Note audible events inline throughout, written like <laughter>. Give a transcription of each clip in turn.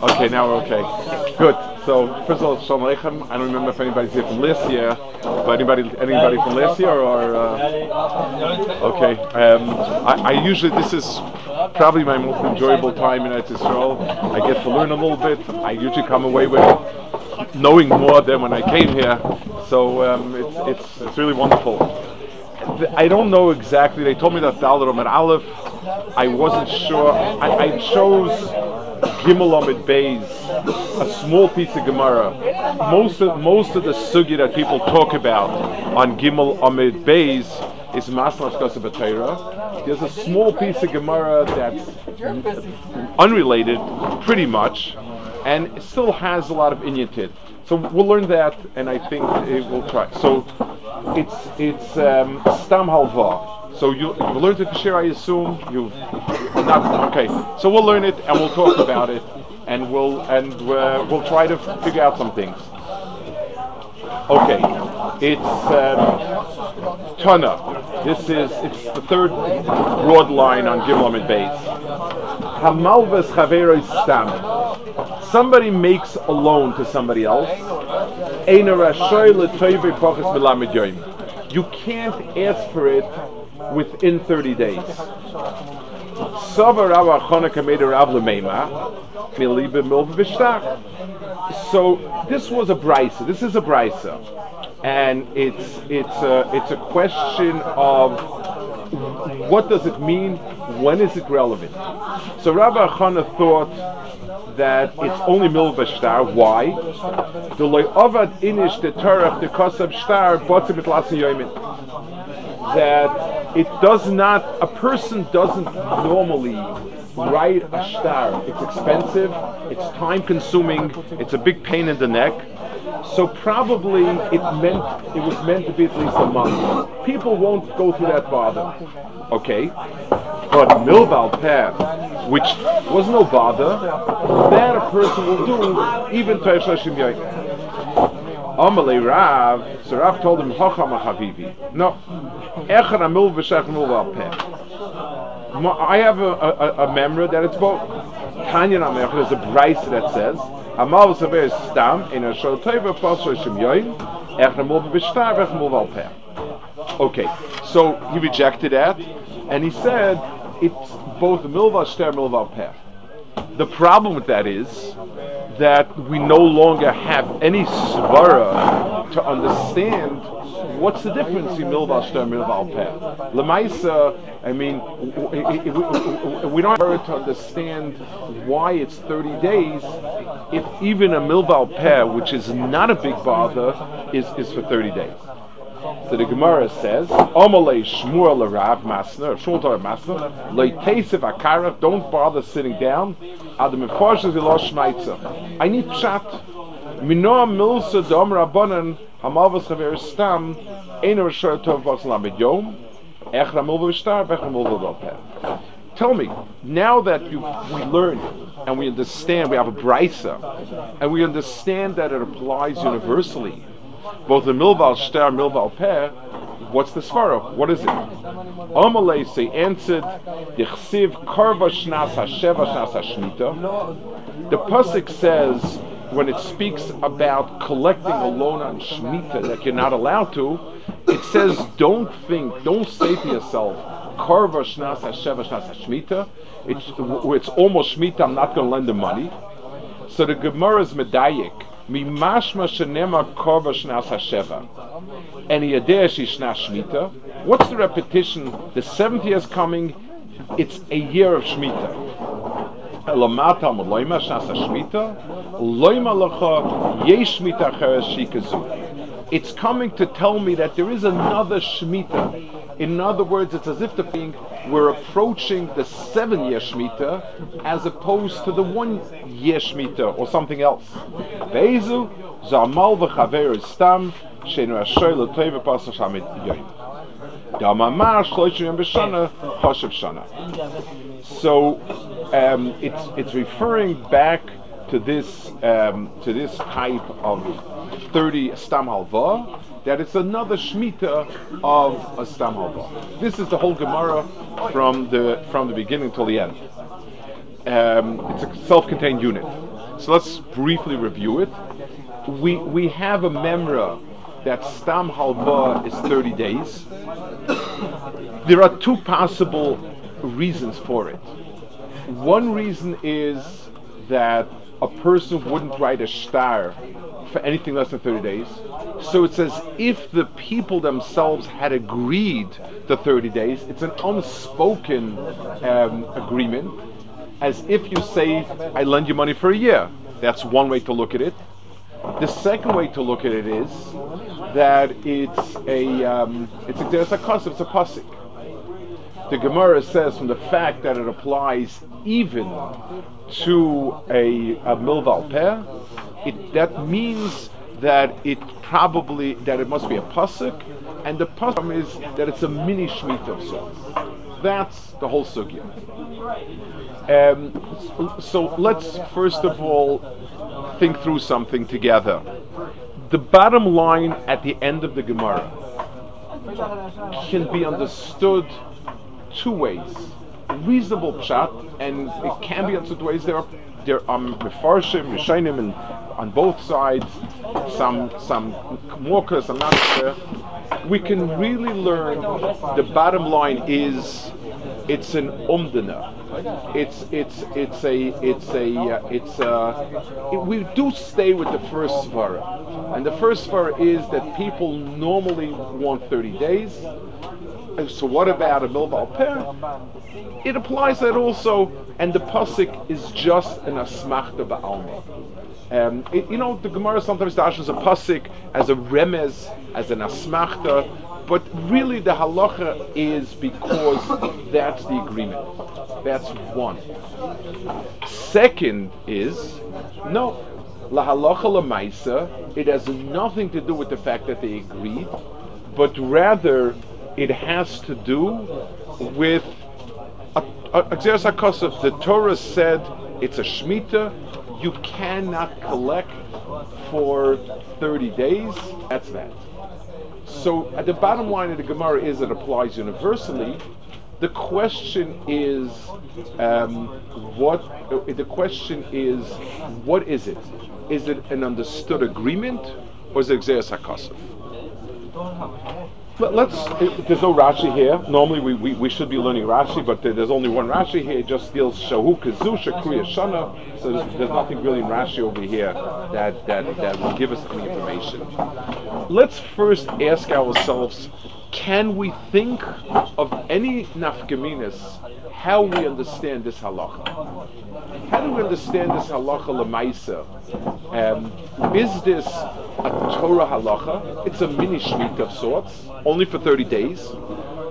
Okay, now we're okay. Good. So first of all, Shalom Aleichem. I don't remember if anybody's here from last year, but anybody anybody from last year or uh, okay. Um, I, I usually this is probably my most enjoyable time in Eretz Yisrael. I get to learn a little bit. I usually come away with knowing more than when I came here. So um, it's, it's it's really wonderful. I don't know exactly. They told me that Dalar and Aleph. I wasn't sure. I, I chose Gimel Amud Beis, a small piece of Gemara. Most of most of the sugi that people talk about on Gimel Amud Beis is Maslas Kosabatera. There's a small piece of Gemara that's unrelated, pretty much, and it still has a lot of inyatit. So we'll learn that, and I think it will try. So it's it's um, Stam Halva. So you you learned it Kashir, I assume you've not okay. So we'll learn it and we'll talk about it, and we'll and uh, we'll try to figure out some things. Okay, it's um, Tana. This is it's the third broad line on Gimel and Beis. Hamalvas Chaveros Stam. Somebody makes a loan to somebody else. You can't ask for it within 30 days. So this was a brisa. This is a brisa, and it's it's a it's a question of what does it mean? When is it relevant? So Rabbi Achana thought that it's only Milv Bishtar. Why? The loy avad inish the Torah the kosab shtar botzim yoimin. That it does not, a person doesn't normally write a star. It's expensive, it's time consuming, it's a big pain in the neck. So probably it meant it was meant to be at least a month. People won't go through that bother. Okay. But Milval Peh, which was no bother, that a person will do even to Eshashim Amalei Rav, so Rav told him. No. Echad V'Shech. I have a, a, a memory that it's both. Tanya Namech, there's a brisa that says, Amal V'Saver Stam, in a Shol Teva Pasra Shem Yoin, Echad V'Shtar. Okay, so he rejected that, and he said, it's both Milval Shtar Milval Peh. The problem with that is that we no longer have any svara to understand what's the difference in milval shter milval peh. Lemaisa, I mean, we don't have to understand why it's 30 days if even a milval peh, which is not a big bother, is, is for 30 days. So the Gemara says, Omalei Shmuel Larav Masner, Shmuel Torah Masner, Leitesiv Akarach, don't bother sitting down, Adam Meforshes Ilosh Shmaitza. I need pshat. Minoa Milsa Dom Rabbanan, Hamalvas Chaver Stam, Ein Rashar Tov Bas Lamed Yom, Echra Milva Vishtar, Vechra Milva Tell me, now that you we learn and we understand, we have a brisa, and we understand that it applies universally, both the milval shtar, milval peh, what's the svara? What is it? Amalei say answered, Yichsiv karva hashmita. The pasuk says when it speaks about collecting a loan on shmita that you're not allowed to, it says don't think, don't say to yourself, karva shnas hashmita. It's it's almost shmita. I'm not going to lend the money. So the Gemara is medayik Mimashma shenema korva shnas hasheva. And yadeh shishna shmita. What's the repetition? The seventh year is coming. It's a year of shmita. Elamata loima shnas hashmita. Loima lacha yesh shmita cheres shikazu. It's coming to tell me that there is another shmita In other words, it's as if the being we're approaching the seven year as opposed to the one year or something else. Zamal v'chaver asher yoyim. So um, it's it's referring back to this um, to this type of thirty stam halva that it's another shmita of a stam halva. This is the whole Gemara from the from the beginning till the end. Um, it's a self-contained unit. So let's briefly review it. We we have a memra that stam halva is 30 days. There are two possible reasons for it. One reason is that a person wouldn't write a star for anything less than 30 days. So it's as if the people themselves had agreed to 30 days. It's an unspoken um, agreement, as if you say, I lend you money for a year. That's one way to look at it. The second way to look at it is that it's a um, it's a it's a concept, it's a pasuk. The Gemara says from the fact that it applies even to a, a milval peh, it that means that it probably that it must be a pasuk, and the pasuk is that it's a mini shmita of sorts. That's the whole sugya. Um, so let's first of all think through something together. The bottom line at the end of the Gemara can be understood two ways. Reasonable pshat, and it can be understood ways. There are there are mefarshim, rishonim, and on both sides, some some more some not clear. We can really learn. The bottom line is, it's an umdana. It's it's it's a it's a uh, it's a. It, we do stay with the first svara, and the first svara is that people normally want 30 days. So what about a milval peh? It applies that also, and the pasuk is just an asmachta ba'alma. Um, it, you know, the Gemara sometimes dashes a pasuk as a remez, as an asmachta, but really the halacha is because that's the agreement. That's one. Second is, no, la halacha it has nothing to do with the fact that they agreed, but rather it has to do with a, a, a the Torah said it's a shmita. You cannot collect for 30 days. That's that. So at the bottom line of the Gemara is it applies universally. The question is, um, what? Uh, the question is, what is it? Is it an understood agreement, or is it Gezeras HaKasav? Let's. There's no Rashi here. Normally we, we, we should be learning Rashi, but there's only one Rashi here. It just deals Shahu Kazusha Kriya Shana. So there's, there's, nothing really in Rashi over here that, that, that will give us any information. Let's first ask ourselves can we think of any nafkaminas how we understand this halacha? How do we understand this halacha lemaisa? Um, is this a Torah halacha? It's a mini shmita of sorts, only for 30 days,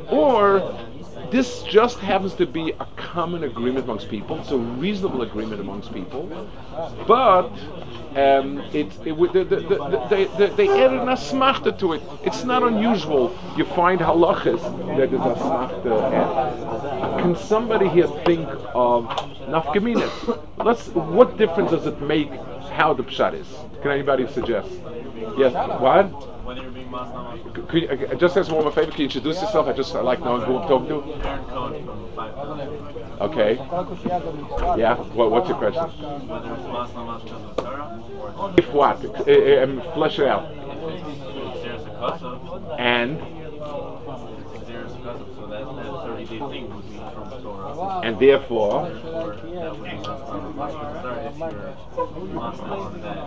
or this just happens to be a common agreement amongst people. It's a reasonable agreement amongst people, but um, it, it, the, the, the, they, they, added an asmachta to it. It's not unusual. You find halachas that is asmachta added. Can somebody here think of nafkaminas? Let's. What difference does it make how the pshat is? Can anybody suggest? Yes. What? Could you, uh, just as one more favor, can you introduce yourself? I just I like knowing who I'm talking to. Okay. Yeah. What, what's your question? If what? Uh, um, flesh it out. And. And therefore,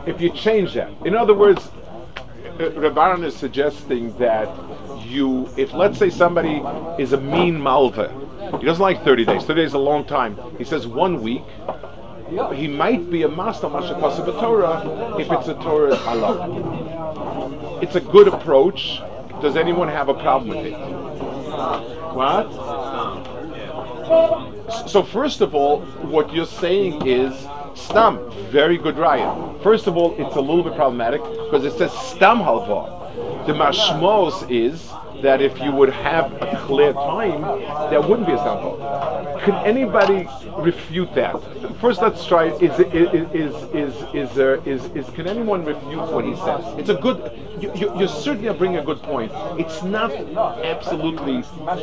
if you change that, in other words, uh, Rabbanan is suggesting that you, if let's say somebody is a mean malva, he doesn't like 30 days. 30 days is a long time. He says one week. He might be a master mashakos of a Torah if it's a Torah Allah. It's a good approach. Does anyone have a problem with it? What? So first of all, what you're saying is stam, very good raya. First of all, it's a little bit problematic because it says stam halva. The mashmos is that if you would have a clear time, there wouldn't be a stam. Can anybody refute that? First, let's try. Is is is is there uh, is is can anyone refute what he says? It's a good. You, you, you certainly bring a good point. It's not absolutely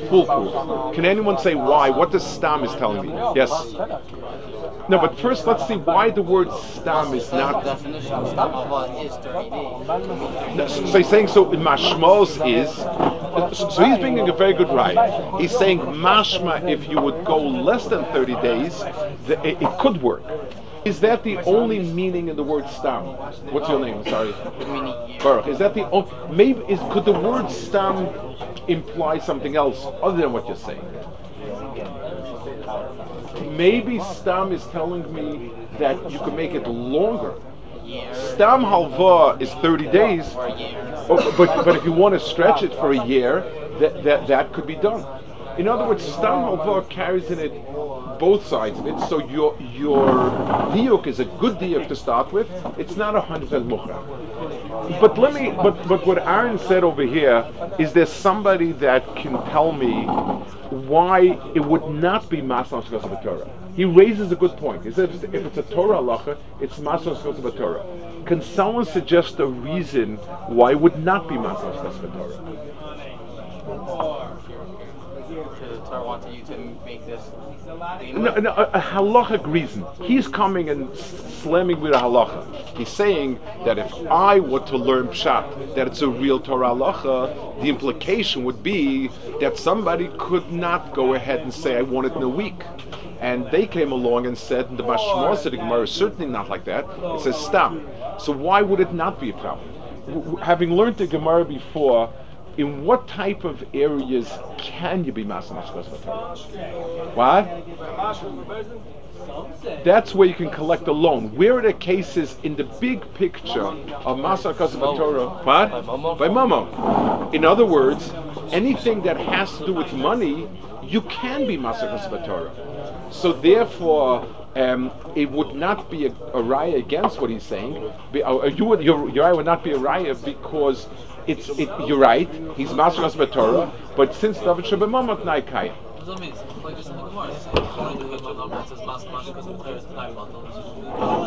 foolproof. Can anyone say why? What the stam is telling me? Yes. No, but first let's see why the word stam is not. definition of stam is 30 days. So so he's saying so. Mashmos is. So so he's bringing a very good right. He's saying mashma if you would go less than thirty days, the, it, it could work. Is that the only meaning in the word stam? What's your name? Sorry. Baruch. Is that the only, maybe is could the word stam imply something else other than what you're saying? Maybe stam is telling me that you can make it longer. Stam halva is 30 days, oh, but but if you want to stretch it for a year, that that, that could be done. In other words, stam halva carries in it both sides of it. So your your diuk is a good diuk to start with. It's not a hundred percent muhra. But let me. But but what Aaron said over here is there somebody that can tell me why it would not be masal shkos of Torah? He raises a good point. He says if it's a Torah halacha, it's masal shkos of Torah. Can someone suggest a reason why it would not be masal shkos of Torah? To Torah wanted you to make this. No, no, a, halachic reason. He's coming and slamming with a halacha. He's saying that if I were to learn pshat, that it's a real Torah halacha, the implication would be that somebody could not go ahead and say, I want it in a week. And they came along and said, the Mashmos of the Gemara is certainly not like that. It says stam. So why would it not be a problem? Having learned the Gemara before, in what type of areas can you be Masamach What? That's where you can collect a loan. Where are the cases in the big picture of Masar Torah? What? By Momo. In other words, anything that has to do with money, you can be Masar Torah. So therefore, um, it would not be a, a raya against what he's saying. Be, uh, you would, your, your would not be a raya because it's it, you're right. He's Masar Torah, but since David Shabbat Naikai. What does that mean? It's like this in the Gemara. It's saying, "If you do one number, it says mas mas because of clear time bundle."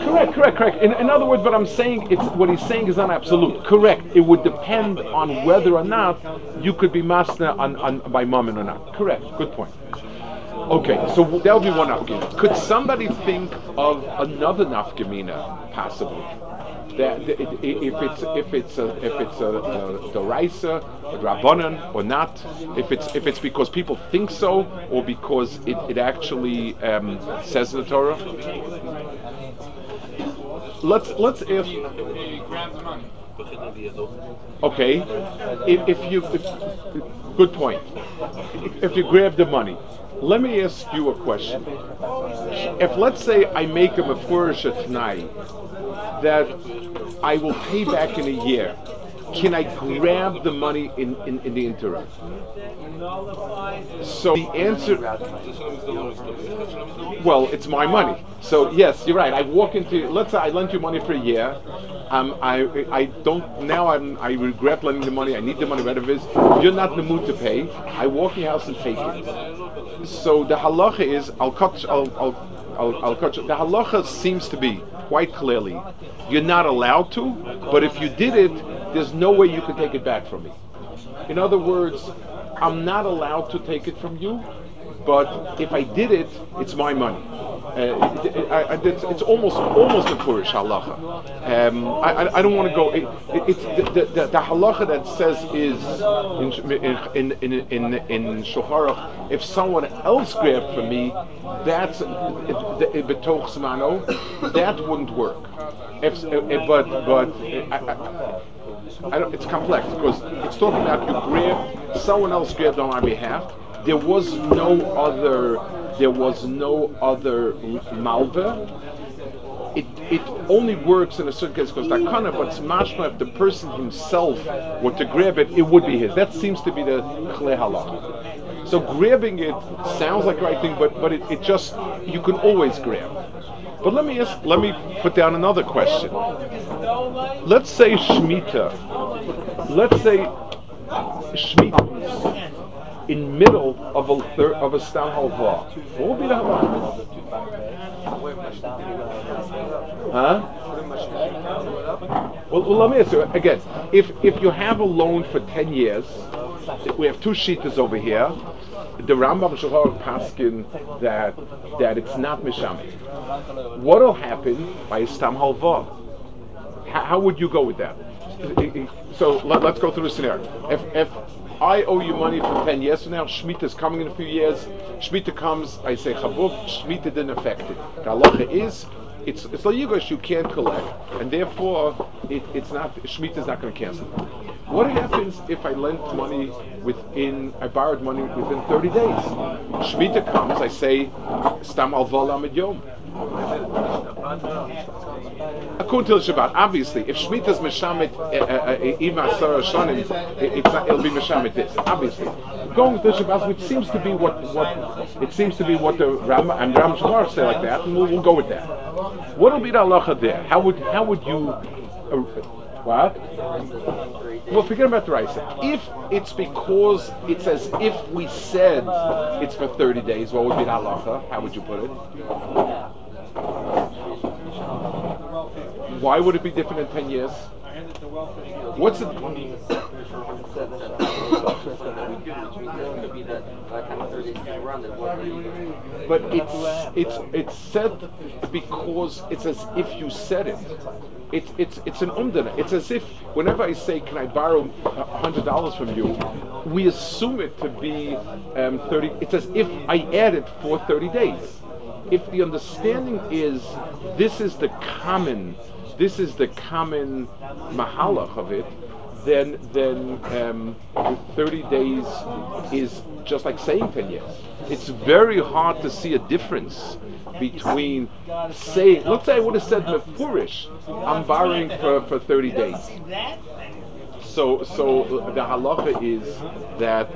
Correct, correct, correct. In, in other words, what I'm saying, it's what he's saying is not absolute. Correct. It would depend on whether or not you could be master on, on by mammon or not. Correct. Good point. Okay, so that would be one nafkamina. Could somebody think of another nafkamina, possibly? That, if it's if it's a, if it's a, a deraisa, a or not, if it's if it's because people think so, or because it, it actually um, says the Torah. Let's let's ask. Okay, if, if you, if, good point. If, if you grab the money, let me ask you a question. If let's say I make a mefurish tonight that I will pay back in a year, can I grab the money in, in, in the interim? So the answer, well, it's my money. So yes, you're right. I walk into, let's say I lent you money for a year. Um, I, I don't now. I'm, I regret lending the money. I need the money, whatever it is. You're not in the mood to pay. I walk in your house and take it. So the halacha is, I'll cut, I'll, I'll, I'll, I'll The halacha seems to be quite clearly, you're not allowed to. But if you did it, there's no way you can take it back from me. In other words, I'm not allowed to take it from you, but if I did it, it's my money. Uh, it- it- I- it's, it's almost almost a Purish halacha. Um, I, I, don't want to go. It, it, it's the, the, the, halacha that says is in in in in, in Shulchan if someone else grabbed for me, that's betoch smano. That wouldn't work. If, uh, but but uh, I, it's complex because it's talking about you grab someone else grabbed on my behalf. There was no other. There was no other malva. It, it only works in a certain case because takana, but it's mashma if the person himself were to grab it, it would be his. That seems to be the chle. So grabbing it sounds like the right thing, but but it, it just you can always grab. But let me ask, let me put down another question. Let's say Shemitah. Let's say Shemitah in middle of a thir- of a stam halva. What would be the halacha? Huh? Well, well, let me ask you again. If if you have a loan for ten years, we have two sheeters over here. The Rambam Shulchan Paskin that that it's not mishami. What'll happen by stam halva? How, how would you go with that? So let, us go through the scenario. If if I owe you money for 10 years from now. Shemitah is coming in a few years. Shemitah comes, I say Chabuk, Shemitah didn't affect it. The halacha is, it's it's like Yigosh, you can't collect, and therefore it, it's not Shemitah is not going to cancel. What happens if I lent money within, I borrowed money within 30 days? Shemitah comes, I say, Stam al Yom. According to the Shabbat, obviously, if Shemitah is Meshamet, even eh, eh, eh, Asara Shonim, it'll be Meshamet this, obviously. Going to the Shabbat, which seems to be what, what it seems to be what the Ram and Ram Shamar say like that, and we'll, we'll go with that. What will be the halacha there? How would how would you uh, what? Well, forget about the rice. If it's because it's as if we said it's for 30 days, what would be the halacha? How would you put it? Why would it be different in 10 years? What's it? But it's it's it's said because it's as if you said it. It's it's it's an umdana. It's as if whenever I say, "Can I borrow hundred dollars from you?" we assume it to be um, thirty. It's as if I added for thirty days. If the understanding is this is the common, this is the common mahalach of it, then then um, 30 days is just like saying 10 years. It's very hard to see a difference between saying, let's say I would have said mefurish, I'm borrowing for, for 30 days. So so the halacha is that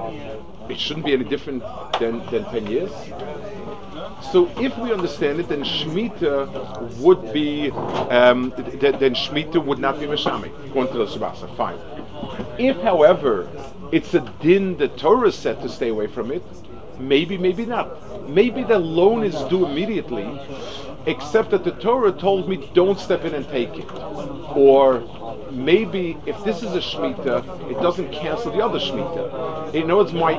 it shouldn't be any different than, than 10 years. So if we understand it, then Shemitah would be, um, th- then Shemitah would not be Meshami, going to the Shabbat. Fine. If, however, it's a din the Torah said to stay away from it, maybe, maybe not. Maybe the loan is due immediately, except that the Torah told me don't step in and take it. Or maybe if this is a Shemitah, it doesn't cancel the other Shemitah. In other words, my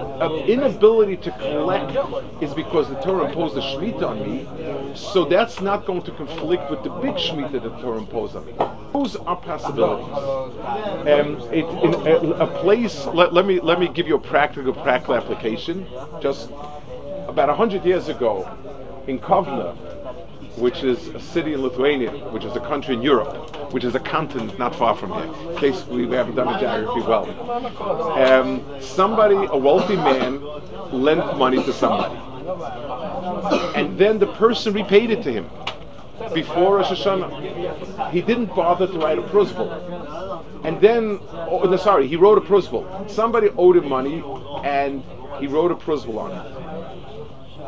inability to collect is because the Torah imposed a Shemitah on me, so that's not going to conflict with the big Shemitah that the Torah imposed on me. Those are possibilities. Um, it, in a, a place, let, let, me let me give you a practical practical application. Just about hundred years ago, in Kovna, which is a city in Lithuania, which is a country in Europe, which is a continent not far from here, in case we haven't done the geography well. Um, somebody, a wealthy man, lent money to somebody. And then the person repaid it to him before Rosh Hashanah. He didn't bother to write a prosbul. And then, oh, no, sorry, he wrote a prosbul. Somebody owed him money, and he wrote a prosbul on it.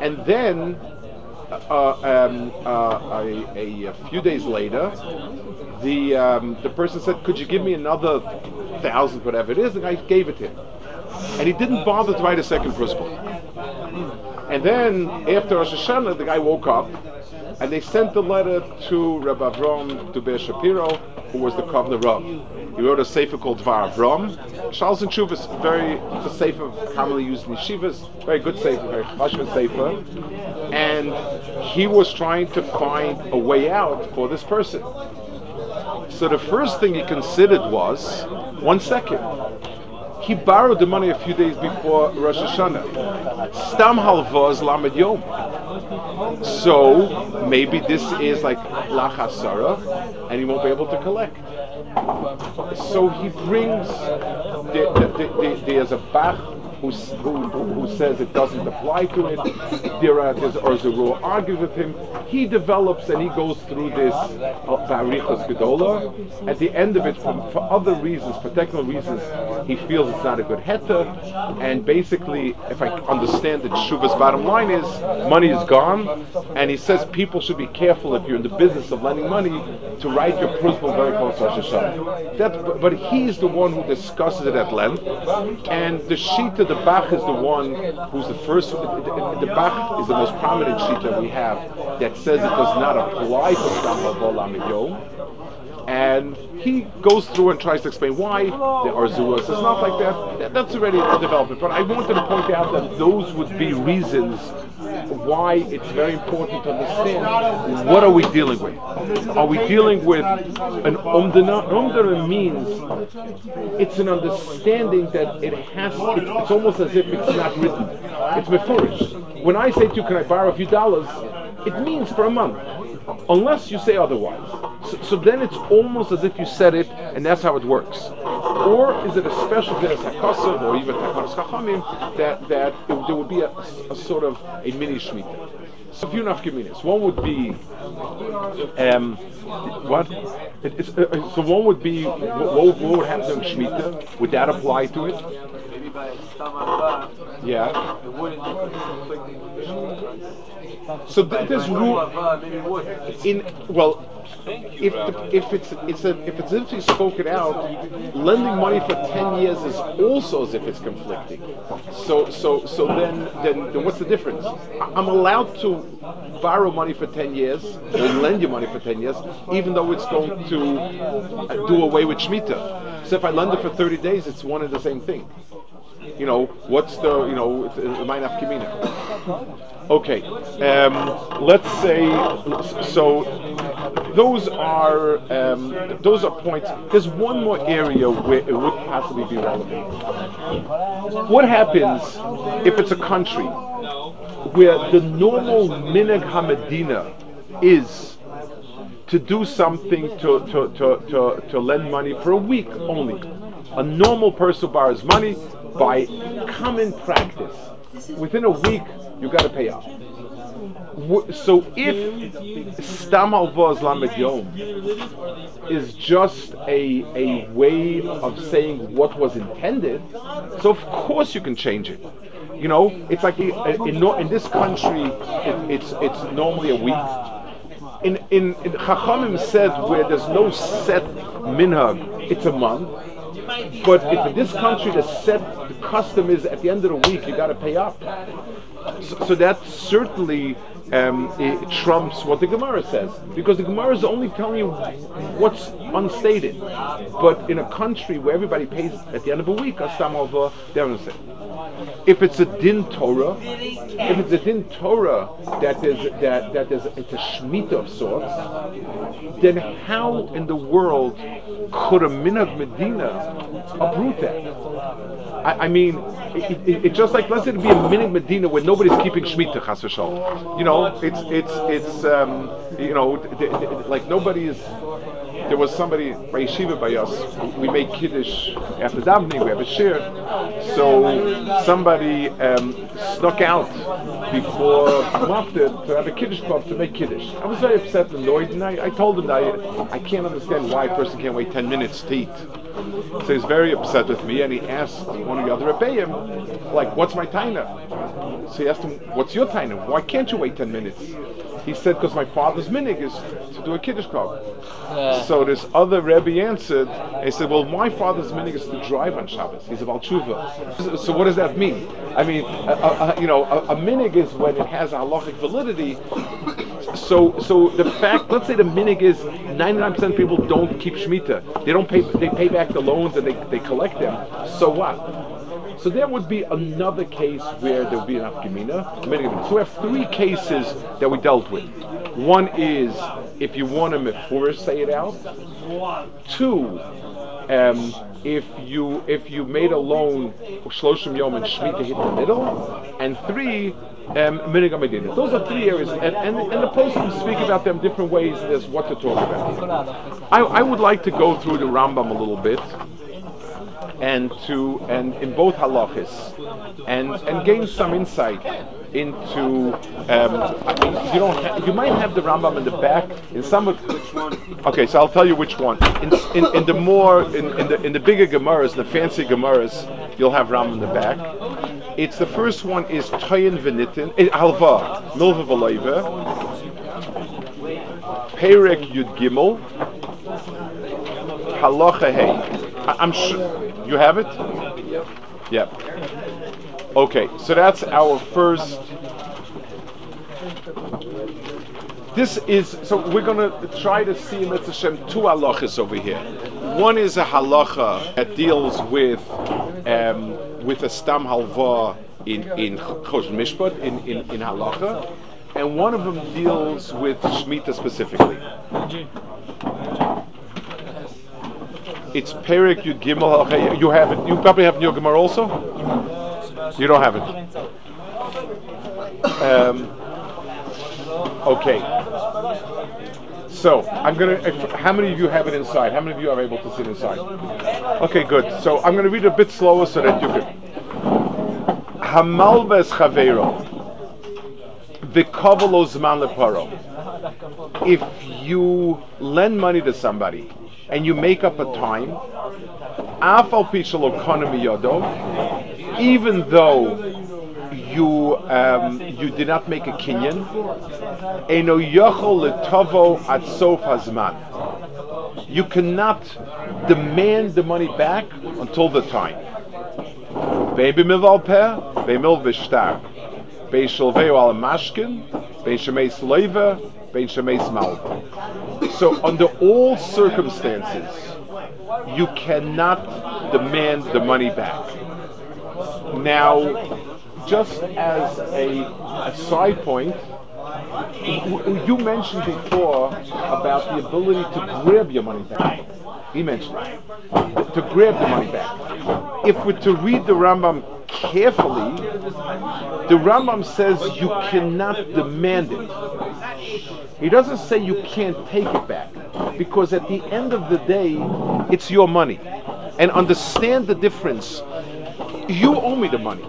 And then um, uh, a, a, few days later, the um, the person said, "Could you give me another thousand, whatever it is?" The guy gave it to him, and he didn't bother to write a second prosbul. And then after Rosh Hashanah, the guy woke up, and they sent the letter to Rabbi Avram Duber Shapiro, who was the Kovna Rav. He wrote a sefer called Dvar Avram. Charles and Chuvas, very, a sefer commonly used in yeshivas, very good sefer, very chashva sefer. And he was trying to find a way out for this person. So the first thing he considered was, one second, he borrowed the money a few days before Rosh Hashanah. Stam halvaz lamed yom. So maybe this is like lachasara, and he won't be able to collect. So he brings the, the, the, there's a bach who, who, who says it doesn't apply to it. Are, there's Orzuru argues with him. He develops and he goes through this uh, Barichas Gedola. At the end of it, for, for other reasons, for technical reasons, he feels it's not a good heta. And basically, if I understand it, Shuva's bottom line is money is gone. And he says people should be careful if you're in the business of lending money to write your prosbul very close to Hashanah. That, but, but he's the one who discusses it at length. And the Shita, the Bach, is the one who's the first. The, the, the Bach is the most prominent sheet that we have that says it does not apply to Stam Yom. And he goes through and tries to explain why there are Zuas. It's not like that. That's already a development. But I wanted to point out that those would be reasons why it's very important to understand what are we dealing with. Are we dealing with an umdana? Umdana means it's an understanding that it has. It's, it's almost as if it's not written. It's mefurish. When I say to you, "Can I borrow a few dollars?" It means for a month unless you say otherwise. So, so then it's almost as if you said it, and that's how it works. Or is it a special Gezeras HaKasav or even Takanas Chachamim that, that it, there would be a, a sort of a mini Shemitah? So a few nafkaminas. One would be, um, what? It, it's, uh, uh, so one would be, what, what would happen in Shemitah? Would that apply to it? Maybe by Stam Yeah. So th- this rule, in well if the, if it's it's a if it's if you spoke it out lending money for 10 years is also as if it's conflicting. So so so then then, then what's the difference? I'm allowed to borrow money for 10 years or lend you money for 10 years even though it's going to uh, do away with shmita so if i lend it for 30 days it's one and the same thing you know, what's the, you know, my nafkamina. Okay, um, let's say, so those are, um, those are points. There's one more area where it would possibly be relevant. What happens if it's a country where the normal minhag hamedina is to do something to, to, to, to, to lend money for a week only. A normal person borrows money by common practice. Within a week, you got to pay. W- So if Stam Alvaz Lamed Yom is just a, a way of saying what was intended, so of course you can change it. You know, it's like uh, in, in, in this country, it, it's it's normally a week in in, in Chachamim said where there's no set minhag, it's a month. But if in this country the set the custom is at the end of the week you got to pay up, so, so that certainly um, it trumps what the Gemara says because the Gemara is only telling you what's unstated. But in a country where everybody pays at the end of a week, a stam of a say. If it's a din Torah, if it's a din Torah that is that that is it's a shemitah of sorts, then how in the world could a minhag Medina uproot that? I, I mean, it, it, it's just like let's say it be a minhag Medina where nobody's keeping shemitah chas. You know, it's it's it's um, you know like nobody is. There was somebody by yeshiva by us. We make kiddush after davening. We have a shir. So somebody um, snuck out before Maftir to have a kiddush club to make kiddush. I was very upset and annoyed, and I, I told him that I, I can't understand why a person can't wait ten minutes to eat. So he's very upset with me, and he asked one of the other rebbeim, like, "What's my taina?" So he asked him, "What's your taina? Why can't you wait ten minutes?" He said, "Because my father's minig is to do a kiddush club." So this other rebbe answered, he said, "Well, my father's minig is to drive on Shabbos. He's a balchuva. So, so what does that mean? I mean, a, a, a- you know, a, a minig is when it has a halachic validity. So, so the fact, let's say the minig is 99% of people don't keep shmita. They don't pay. They pay back the loans and they, they collect them. So what? So there would be another case where there would be an afkamina. So we have three cases that we dealt with. One is if you want to mefurish say it out. Two, um, if you if you made a loan for shloshim yom and shmita hit the middle, and three. Um. Those are three areas, and, and, and the postscripts speak about them different ways as what to talk about. I, I would like to go through the Rambam a little bit, and to and in both halachis, and and gain some insight into. Um, you don't. Ha- you might have the Rambam in the back in some. Of, which one? Okay, so I'll tell you which one. In, in, in the more in, in the in the bigger Gemaras, the fancy Gemaras, you'll have Rambam in the back. It's the first one is Toyin Venitin eh, Halva Milva V'Leiva Perek Yud Gimel Halacha Hey. I- I'm sure you have it. Yep. Okay, so that's our first. This is so we're gonna try to see Mitzvah two halachas over here. One is a halacha that deals with um, with a stam halva in in Choshen Mishpat in, in in halacha, and one of them deals with shmita specifically. It's Perik Yud Gimel. Okay, you have it. You probably have your Gemara also. You don't have it. Um, okay. So I'm gonna. If, how many of you have it inside? How many of you are able to sit inside? Okay, good. So I'm gonna read a bit slower so that you can. Hamalves Chaveiro. If you lend money to somebody and you make up a time, even though you um, you did not make a kinyan, Eno Yochol Letovo Hazman. You cannot demand the money back until the time. Baby Mival Peh, Bemil Vishtar. Bein Shalveo al Mashkin, Leva, Bein Shemeis Malva. So, under all circumstances, you cannot demand the money back. Now, just as a, a side point, you mentioned before about the ability to grab your money back. He mentioned it. to grab the money back. If we're to read the Rambam carefully, the Rambam says you cannot demand it. He doesn't say you can't take it back because at the end of the day, it's your money. And understand the difference. You owe me the money.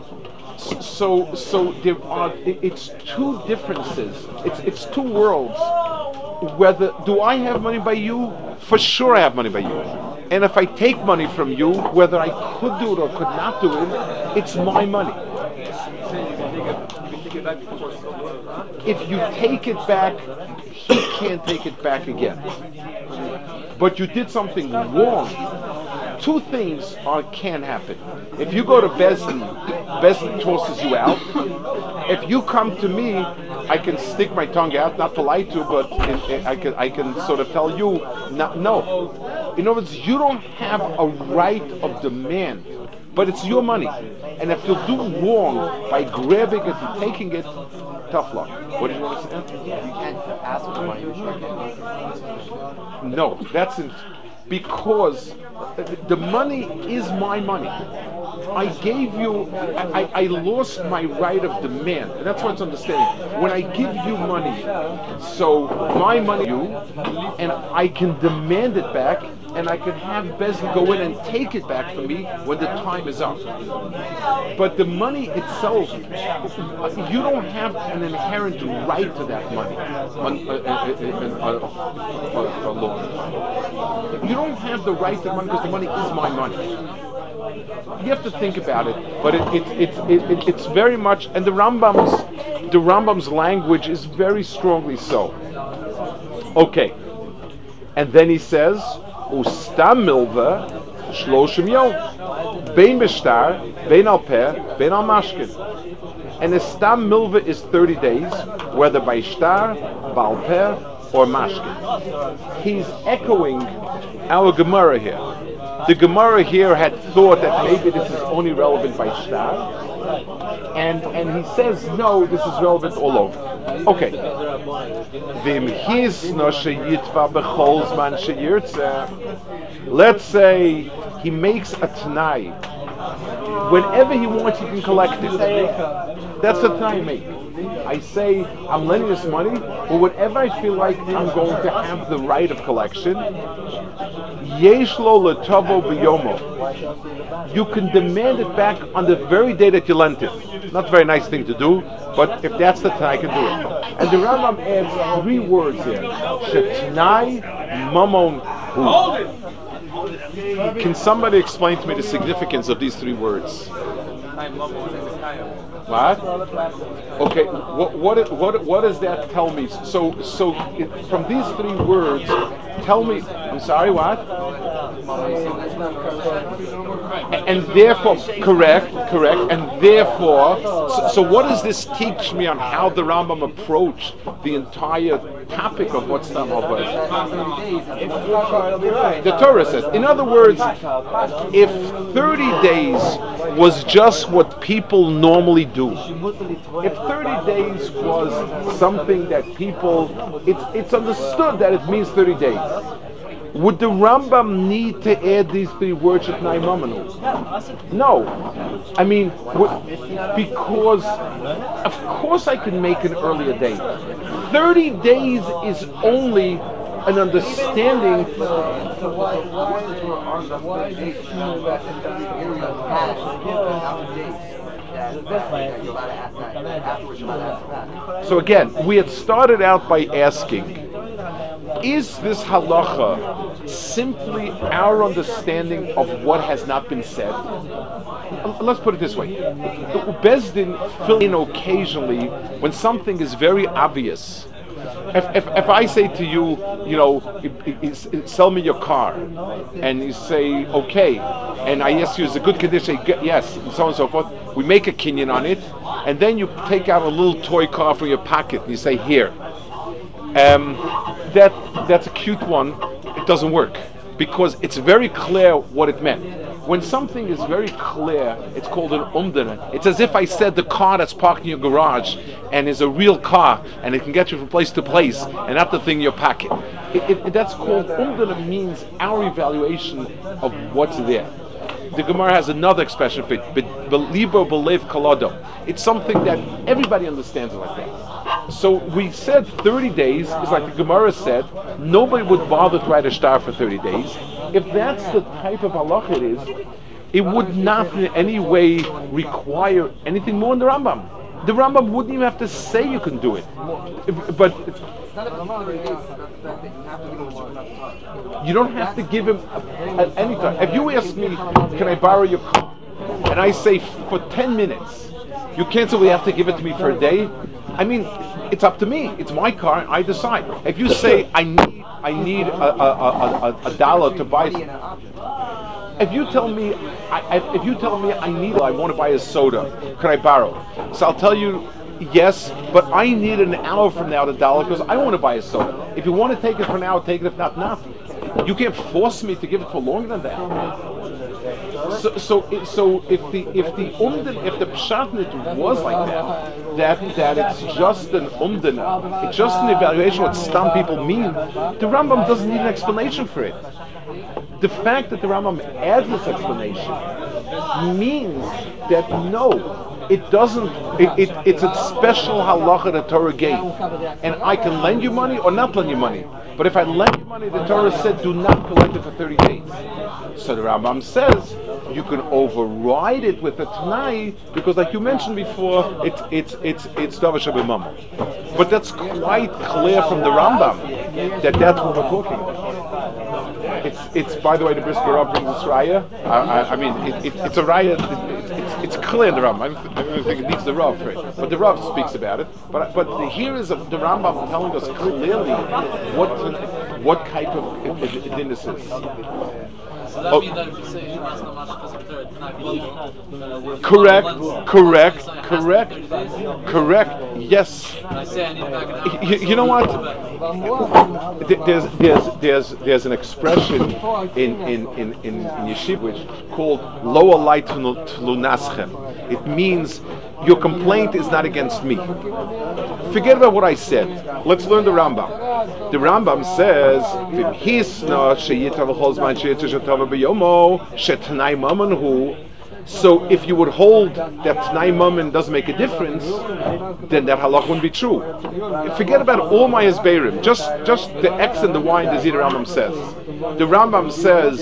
So, so there are. It's two differences. It's it's two worlds. Whether do I have money by you? For sure, I have money by you. And if I take money from you, whether I could do it or could not do it, it's my money. If you take it back, he can't take it back again. But you did something wrong. Two things are can happen. If you go to Bezdin, Bezdin tosses you out. If you come to me, I can stick my tongue out, not to lie to, but I can I can sort of tell you, no, no. In other words, you don't have a right of demand, but it's your money. And if you do wrong by grabbing it and taking it, tough luck. What did you want to say? No, that's in, because the money is my money. I gave you, I, I lost my right of demand. And that's what's understanding. When I give you money, so my money, you, and I can demand it back, and I can have Bezdin go in and take it back from me when the time is up. But the money itself, you don't have an inherent right to that money on. You don't have the right to the money because the money is my money. You have to think about it, but it, it, it, it, it's very much, and the Rambam's, the Rambam's language is very strongly so. Okay, and then he says, "Ustam milva shloshim yom, bein b'shtar, bein al peh, bein al mashkin." And a stam milva is 30 days, whether by shtar, bal peh, or mashkin. He's echoing our Gemara here. The Gemara here had thought that maybe this is only relevant by shtar, and and he says no, this is relevant all over. Okay. Vim hisno sheyitva bechol zman sheyirtzeh. Let's say he makes a t'nai. Whenever he wants, he can collect it. That's the t'nai he make. I say I'm lending this money, but whenever I feel like I'm going to have the right of collection, yesh lo letavo biyomo. You can demand it back on the very day that you lent it. Not a very nice thing to do, but if that's the time, I can do it. And the Rambam adds three words here: shetnai mamon. Can somebody explain to me the significance of these three words? What? Okay. What what what what does that tell me? So so it, from these three words, tell me. I'm sorry. What? And therefore, correct, correct, and therefore, so, so what does this teach me on how the Rambam approached the entire topic of what's Stam Havas? The Torah says. In other words, if 30 days was just what people normally do, if 30 days was something that people, it's, it's understood that it means 30 days. Would the Rambam need to add these three words at Naimamanu? No. I mean, because of course I can make an earlier date. 30 days is only an understanding So again, we had started out by asking, is this halacha simply our understanding of what has not been said? Uh, Let's put it this way. Beis Din fill in occasionally when something is very obvious. If, if, if I say to you, you know, sell me your car, and you say, okay, and I ask you, is it good condition? Yes, and so on and so forth. We make a kinyan on it, and then you take out a little toy car from your pocket, and you say, here. Um, that that's a cute one. It doesn't work because it's very clear what it meant. When something is very clear, it's called an umdana. It's as if I said the car that's parked in your garage and is a real car and it can get you from place to place and not the thing you're packing. It, it, that's called umdana means our evaluation of what's there. The Gemara has another expression for it, be- belibo believe kalado. It's something that everybody understands like that. So we said 30 days is like the Gemara said, nobody would bother to write a star for 30 days. If that's the type of halacha it is, it would not in any way require anything more than the Rambam. The Rambam wouldn't even have to say you can do it. But you don't have to give him at any time. If you ask me, can I borrow your car? And I say for 10 minutes, you can't say we have to give it to me for a day. I mean, it's up to me. It's my car. I decide. If you say I need, I need a, a, a, a, dollar to buy. If you tell me, I, if you tell me I need, I want to buy a soda, can I borrow? So I'll tell you, yes, but I need an hour from now the dollar because I want to buy a soda. If you want to take it for now, take it. If not, not. You can't force me to give it for longer than that. So, so, so if the if the umden if the pshatnit was like that, that that it's just an umdana, it's just an evaluation what stam people mean. The Rambam doesn't need an explanation for it. The fact that the Rambam adds this explanation means that no, it doesn't. It, it, it's a special halacha that Torah gave, and I can lend you money or not lend you money. But if I lend you money, the Torah said do not collect it for 30 days. So the Rambam says you can override it with a Tanai because, like you mentioned before, it's it's it's it's Davar Shabbat But that's quite clear from the Rambam that that's what we're talking about. It's, it's by the way, the Brisker Rav brings this raya. I, I, I mean, it, it, it's a raya. It, it's, clear the Rambam. I don't, think it needs the Rav for it, but the Rav speaks about it. But but here is a, the Rambam telling us clearly what what type of. So that Oh. means that if you say you must not match because of third, not below. Correct, correct, So it has to be correct, correct. Yes. And I say I need back an hour. You, you know what? There's there's there's there's an expression in in in in, in yeshiva which called lower light to lunaschem. It means your complaint is not against me. Forget about what I said. Let's learn the Rambam. The Rambam says, "V'hisna sheyitav chol zman sheyitzah shetava b'yomo shetanai mamanhu." So if you would hold that Tnai Mammon doesn't make a difference, then that halach wouldn't be true. Forget about all my Hezberim. Just just the X and the Y and the Z the Rambam says. The Rambam says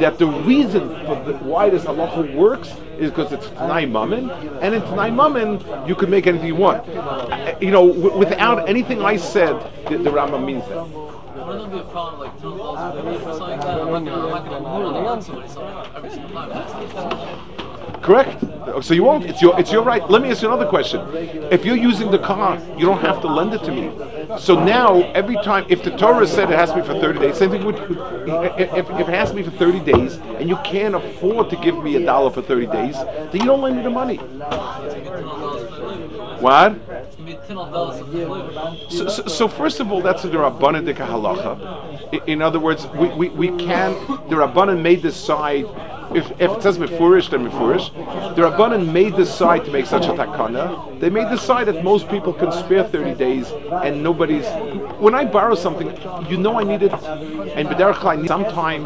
that the reason for the, why this halacha works is because it's Tnai Mammon, and in Tnai Mammon you can make anything you want. Uh, You know, w- without anything I said, the, the Rambam means that. Would it not be a problem, like, like that? I'm not gonna, somebody every single time. Correct. So you won't. It's your. It's your right. Let me ask you another question. If you're using the car, you don't have to lend it to me. So now, every time, if the Torah said it has to be for 30 days, same thing with. If if it has to be for 30 days, and you can't afford to give me a dollar for 30 days, then you don't lend me the money. What? So, so, first of all, that's the Rabbanan Dika halacha. In other words, we, we, we can, the Rabbanan may decide, if, if it says Mefurish, then Mefurish. The Rabbanan may decide to make such a takana. They may decide that most people can spare 30 days and nobody's. When I borrow something, you know I need it, and B'derech I need some time.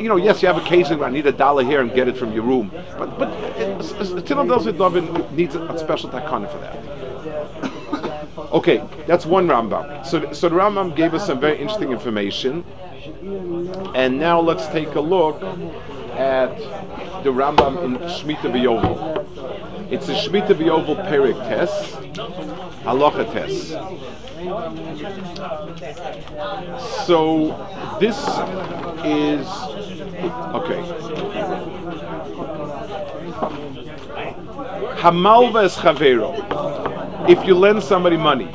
You know, yes, you have occasion where I need a dollar here and get it from your room. But, but uh, Tinam Delzit Lovin needs a, a special takana for that. Okay, that's one Rambam. So, so the Rambam gave us some very interesting information. And now let's take a look at the Rambam in Shemitah V'Yovel. It's a Shemitah V'Yovel Perik test, Halacha test. So this is okay. Hamalva chavero. If you lend somebody money,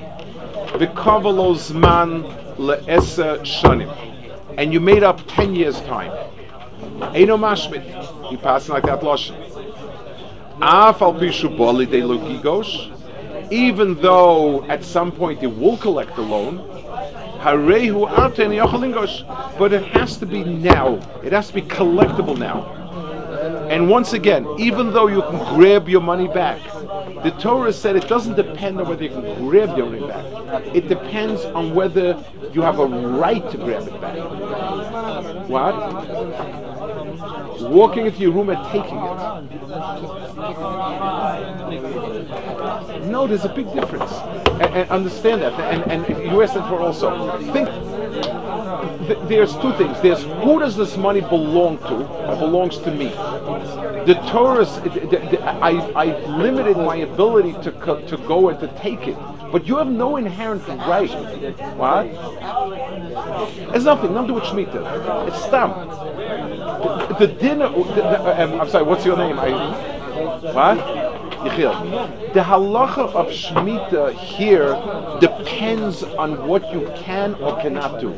v'kavalo man le'esa shanim, and you made up ten years time, eino mashmit, you pass like that lashon. Af al pishu boli de logigosh, even though at some point you will collect the loan, harehu aten yochalingosh, but it has to be now. It has to be collectible now. And once again, even though you can grab your money back, the Torah said it doesn't depend on whether you can grab your money back. It depends on whether you have a right to grab it back. What? Walking into your room and taking it. No, there's a big difference. And, and understand that. And, and you asked it for also. Think th- there's two things. There's who does this money belong to? It belongs to me. The Torah, s- th- th- th- I, I limited my ability to to go and to take it, but you have no inherent right. What? It's nothing. To do Shemitah. It's stam. The, the dinner. The, the, um, I'm sorry. What's your name? I. What? Yechiel. The halacha of Shemitah here depends on what you can or cannot do.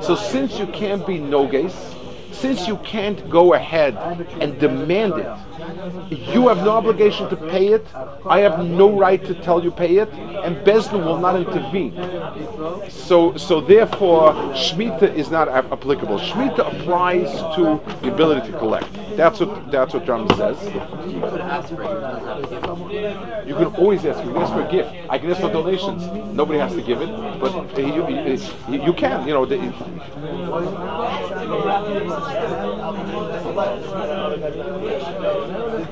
So since you can't be noges, since you can't go ahead and demand it, you have no obligation to pay it. I have no right to tell you pay it, and Beis Din will not intervene. So, so therefore, Shemitah is not ap- applicable. Shemitah applies to the ability to collect. That's what that's what Drum says. You can always ask. You can ask for a gift. I can ask for donations. Nobody has to give it, but you, you, you can. You know. The,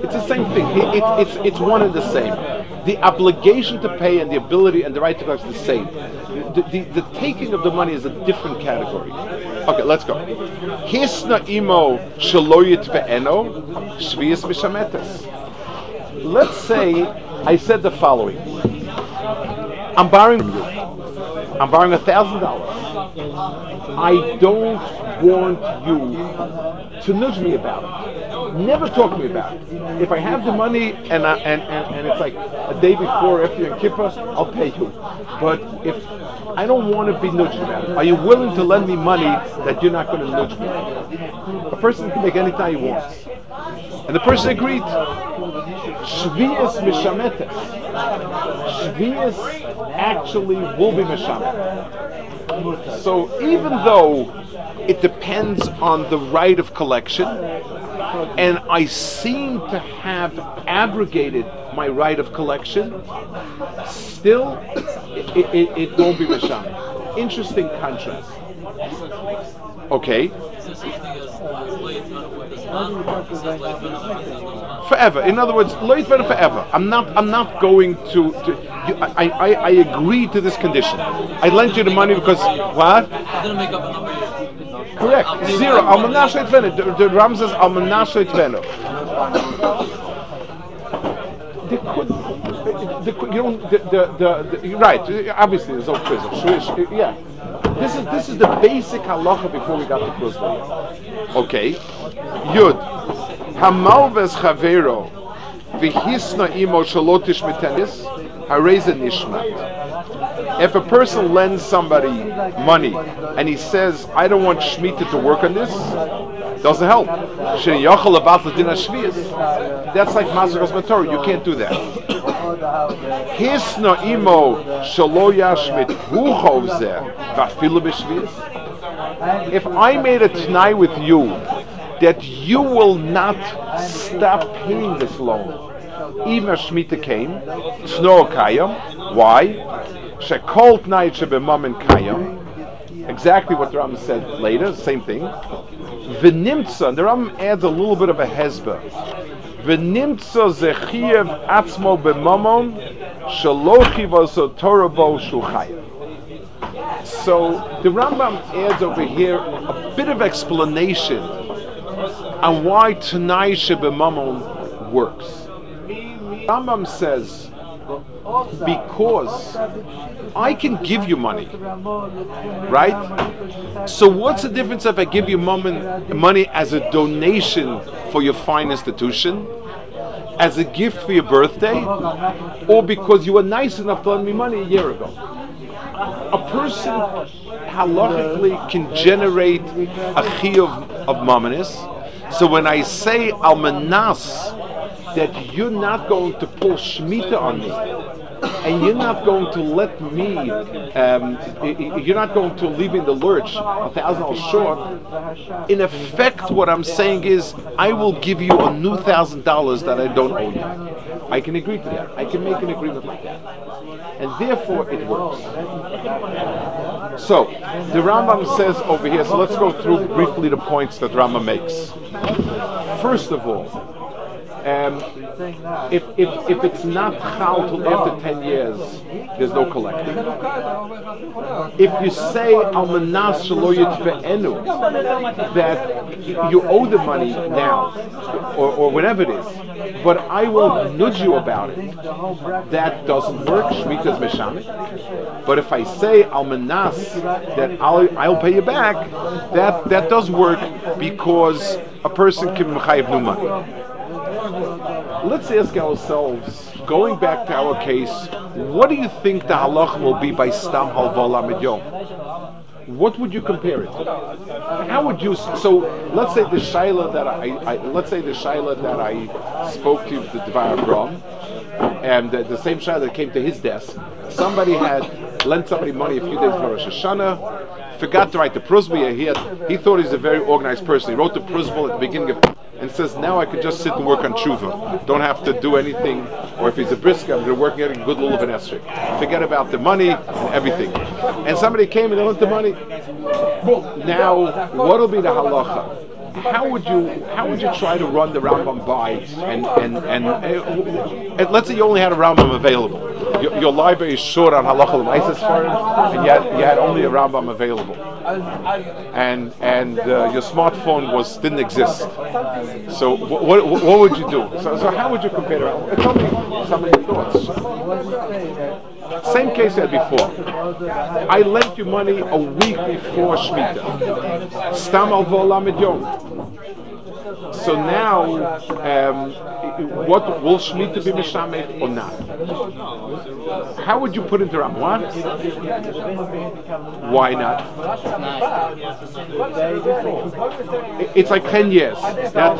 it's the same thing. It, it, it's it's one and the same. The obligation to pay and the ability and the right to collect is the same. The, the, the taking of the money is a different category. Okay, let's go. Hisna imo shaloyit ve'eno shvius mishametes. Let's say I said the following. I'm borrowing you. I'm borrowing a thousand dollars. I don't want you to nudge me about it. Never talk to me about it. If I have the money and I, and, and, and it's like a day before after Yom Kippur, I'll pay you. But if I don't want to be nudged about it, are you willing to lend me money that you're not going to nudge me? A person can make any time he wants. And the person agreed. Shvius mishametes. Shvius actually will be mishamet. So even though it depends on the right of collection, and I seem to have abrogated my right of collection, still it, it, it won't be mishamet. Interesting contrast. Okay. Forever. In other words, loitven forever. I'm not. I'm not going to. to you, I, I, I agree to this condition. I lent you the money because what? Correct. Zero. Almanashe tvenu. The, the Ram says almanashe tvenu. They could. Could you know, the, the, the, the, right. Obviously, there's no sure, yeah. This is this is the basic halacha before we got to quiz. Okay. Yud. Hamalves chavero v'hisna imo shalotish mitenis hareze nishmat. If a person lends somebody money and he says, "I don't want Shemitah to work on this," doesn't help. That's like Masakas Mator. You can't do that. If I made a t'nai with you that you will not stop paying this loan, even if Shemitah came, t'no kayam. Why? Shekol t'nai shebemamin kayam. Exactly what the Ram said later, same thing. V'nimtza, the Ram adds a little bit of a hezbah. V'nimtza zechiev atzmo b'mamon shalochi vaso torabo shuchayev. So the Rambam adds over here a bit of explanation on why Tanai Shebemamon works. Rambam says, because I can give you money, right? So what's the difference if I give you money as a donation for your fine institution, as a gift for your birthday, or because you were nice enough to lend me money a year ago? A person halachically can generate a chiyuv of mamanis. So when I say almanas, that you're not going to pull shmita on me, and you're not going to let me, um, you're not going to leave me in the lurch a thousand dollars short. In effect, what I'm saying is, I will give you a new thousand dollars that I don't owe you. I can agree to that. I can make an agreement like that, and therefore it works. So the Rambam says over here. So let's go through briefly the points that Rambam makes. First of all, um, if, if, if it's not chal till after 10 years, there's no collecting. If you say al manas shelo yitve'enu, that you owe the money now, or, or whatever it is, but I will nudge you about it, that doesn't work. Shmita's meshamik. But if I say al manas that I'll, I'll pay you back, that, that does work because a person can mechayiv new money. Let's ask ourselves, going back to our case, what do you think the halach will be by stam halvala midyom? What would you compare it? How would you? So let's say the shaila that I, I let's say the shaila that I spoke to the Dvar Avram, and the, the same shaila that came to his desk. Somebody had lent somebody money a few days before Rosh Hashanah, forgot to write the prusbul. He he thought he's a very organized person. He wrote the prusbul at the beginning of and says, now I could just sit and work on tshuva. Don't have to do anything. Or if he's a brisker, I'm going to work getting a good lulav and esrog. Forget about the money and everything. And somebody came and they lent the money. Now, what'll be the halacha? How would you how would you try to run the Rambam by and and and, uh, and let's say you only had a Rambam available. Your, your library is short on halacha l'maises for and yet you had only a Rambam available, and and uh, your smartphone was didn't exist. So what, what, what would you do? So, so how would you compare it? Tell me some of your thoughts. Same case as before. I lent you money a week before Shemitah. Stam al yom. So now, um, what will Shemitah be mishamek or not? How would you put it around? What? Why not? It's like ten years. That,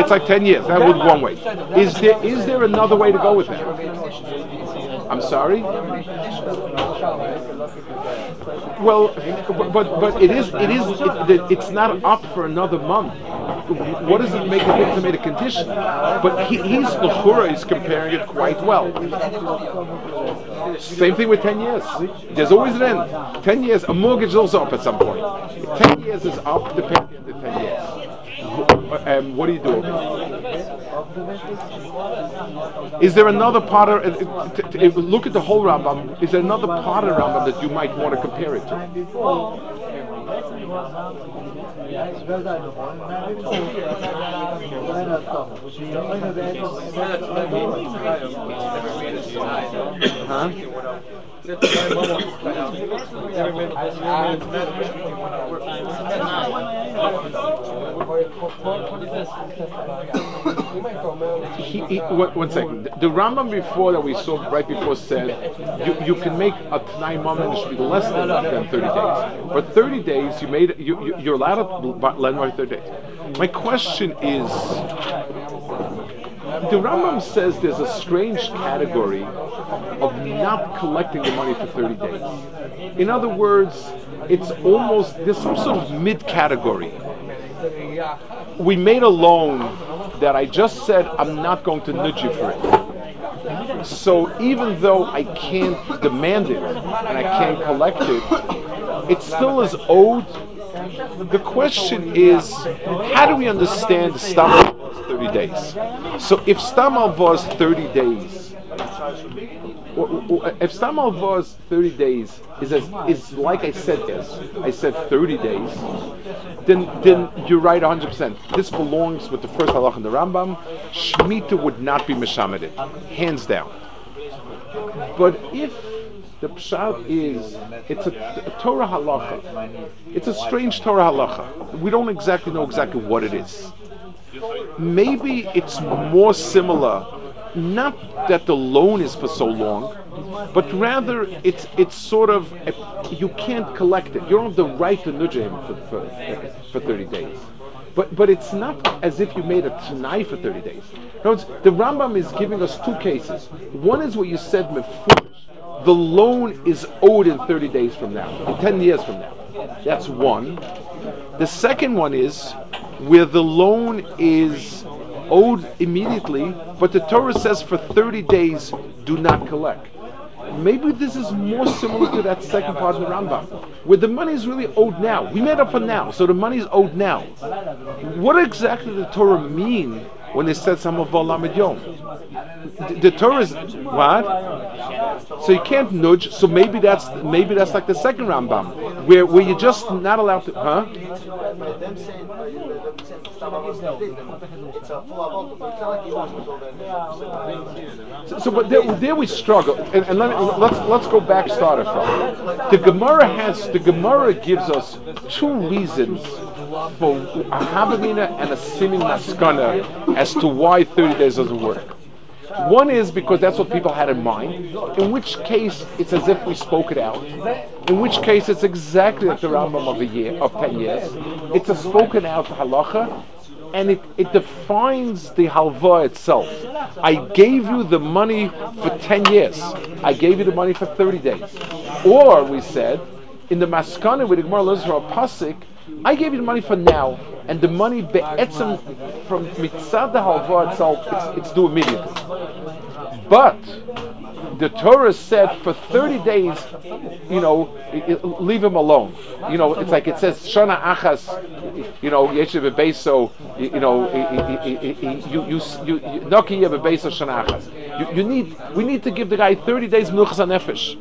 it's like ten years. That would one way. Is there is there another way to go with that? I'm sorry. Well, but but it is it is it, it's not up for another month. What does it make difference to make a condition? But he, he's Lachura is comparing it quite well. Same thing with ten years. There's always an end. Ten years. A mortgage is also up at some point. Ten years is up depending on the ten years. Um, what do you do? Is there another part of, uh, t- t- look at the whole Rambam, is there another part of Rambam that you might want to compare it to? Huh? One, second. The Rambam before that we saw right before said you, you can make a Tanai it should be less than, than 30 days. But 30 days, you made you, you, you're allowed to lend by 30 days. My question is the Rambam says there's a strange category of not collecting the money for 30 days. In other words, it's almost, there's some sort of mid category. We made a loan that I just said I'm not going to nudge you for it. So even though I can't demand it and I can't collect it, it still is owed. The question is, how do we understand Stam Alva 30 days? So if Stam Alva is 30 days, if Stam Alva is 30 days, is, as, is like I said, yes, I said 30 days, then then you're right 100%. This belongs with the first halach in the Rambam. Shemitah would not be mishamed, hands down. But if the pshat is, it's a, a Torah halacha. It's a strange Torah halacha. We don't exactly know exactly what it is. Maybe it's more similar, not that the loan is for so long, but rather it's it's sort of a, you can't collect it. You don't have the right to nudge him for, for, for 30 days. But but it's not as if you made a tanai for 30 days. In words, the Rambam is giving us two cases. One is what you said before. The loan is owed in 30 days from now, in 10 years from now. That's one. The second one is where the loan is owed immediately, but the Torah says for 30 days do not collect. Maybe this is more similar to that second part of the Rambam, where the money is really owed now. We made up for now, so the money is owed now. What exactly the Torah mean when they said some of Lamed Yom? The, the Torah is what? So you can't nudge. So maybe that's maybe that's like the second Rambam, where where you're just not allowed to, huh? them saying, them saying Stam Alva is 30 days, it's a full Alva, but it's not like you want to So, so but there, there we struggle, and, and let me, let's let's go back started from. The Gemara has the Gemara gives us two reasons a Havamina and a Simin Maskana as to why 30 days doesn't work. One is because that's what people had in mind, in which case it's as if we spoke it out. In which case it's exactly like the Rambam of a year, of 10 years. It's a spoken out halacha, and it, it defines the halva itself. I gave you the money for 10 years. I gave you the money for 30 days. Or, we said, in the Maskana, with the Gemara learns Pasik, I gave you the money for now, and the money be'etzem from mitzad the halva itself, it's, it's due immediately. But the Torah said for 30 days, you know, leave him alone. You know, it's like it says, Shana Achas, you know, Yeshiva Beso, you know, you, you, you, Shana Achas. You, need, we need to give the guy 30 days Menuchas HaNefesh.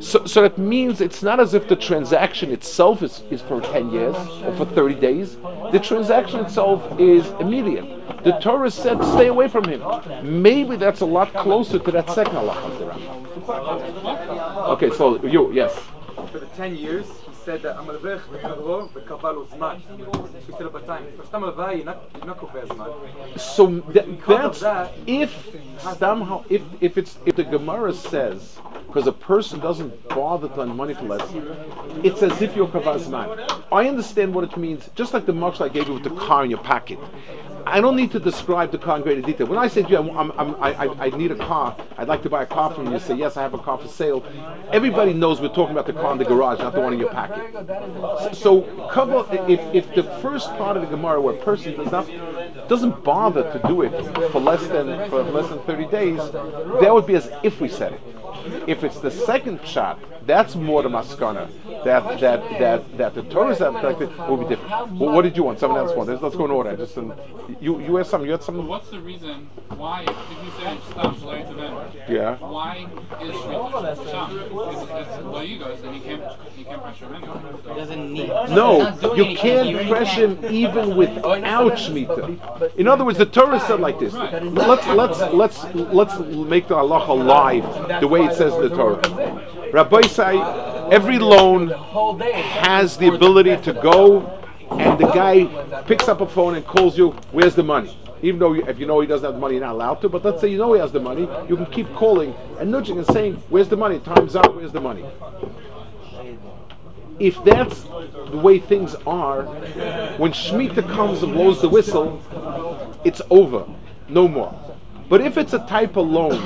So, so that means it's not as if the transaction itself is, is for 10 years or for 30 days. The transaction itself is immediate. The Torah said, stay away from him. Maybe that's a lot closer to that second halacha. Okay, so you, yes. for the 10 years, he said that so that, that's that, if somehow if if it's if the Gemara says because a person doesn't bother to learn money to less, it's as if you're kavazman. I understand what it means, just like the marks I gave you with the car in your pocket. I don't need to describe the car in greater detail. When I say to you, I'm, I'm, I, I, need a car, I'd like to buy a car from you, say, yes, I have a car for sale. Everybody knows we're talking about the car in the garage, not the one in your pocket. So, if, if the first part of the Gemara where a person does not doesn't bother to do it for less than for less than 30 days, that would be as if we said it. If it's the second shot, that's more the maskana. That that that that the Torah is collected will be different. Well, what did you want? Someone else wanted. Let's go in order. Just um, you you had something. You had something. What's the reason why, if you say stop Shloy to them, Yeah. why is Shmita Sham? It's, it's low you can't, you can't pressure him Doesn't need. No, you can't pressure him even without Shemitah. In other words, the Torah said like this. Let's let's let's let's make the halacha alive the way says the Torah. Rabbi say every loan has the ability to go, and the guy picks up a phone and calls you. Where's the money? Even though you, if you know he doesn't have the money, you're not allowed to. But let's say you know he has the money, you can keep calling and nudging and saying, "Where's the money? Time's up. Where's the money?" if that's the way things are, when Shemitah comes and blows the whistle, it's over, no more. But if it's a type of loan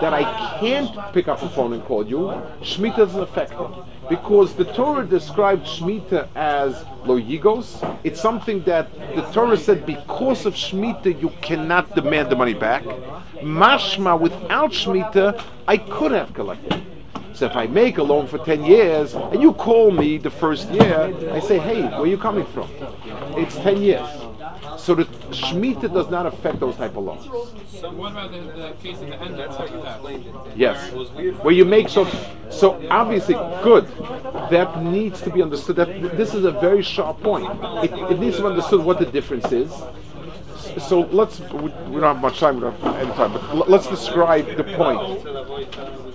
that I can't pick up the phone and call you, Shemitah doesn't affect it. Because the Torah described Shemitah as lo yigos. It's something that the Torah said because of Shemitah you cannot demand the money back. Mashma, without Shemitah, I could have collected. So if I make a loan for 10 years and you call me the first year, I say, hey, where are you coming from? It's 10 years. So the Shemitah does not affect those type of laws. So what about the, the case at the end of that? Yes. Where you make so so obviously good. That needs to be understood. That this is a very sharp point. It, it needs to be understood what the difference is. So let's we, we don't have much time, we don't have any time, but let's describe the point.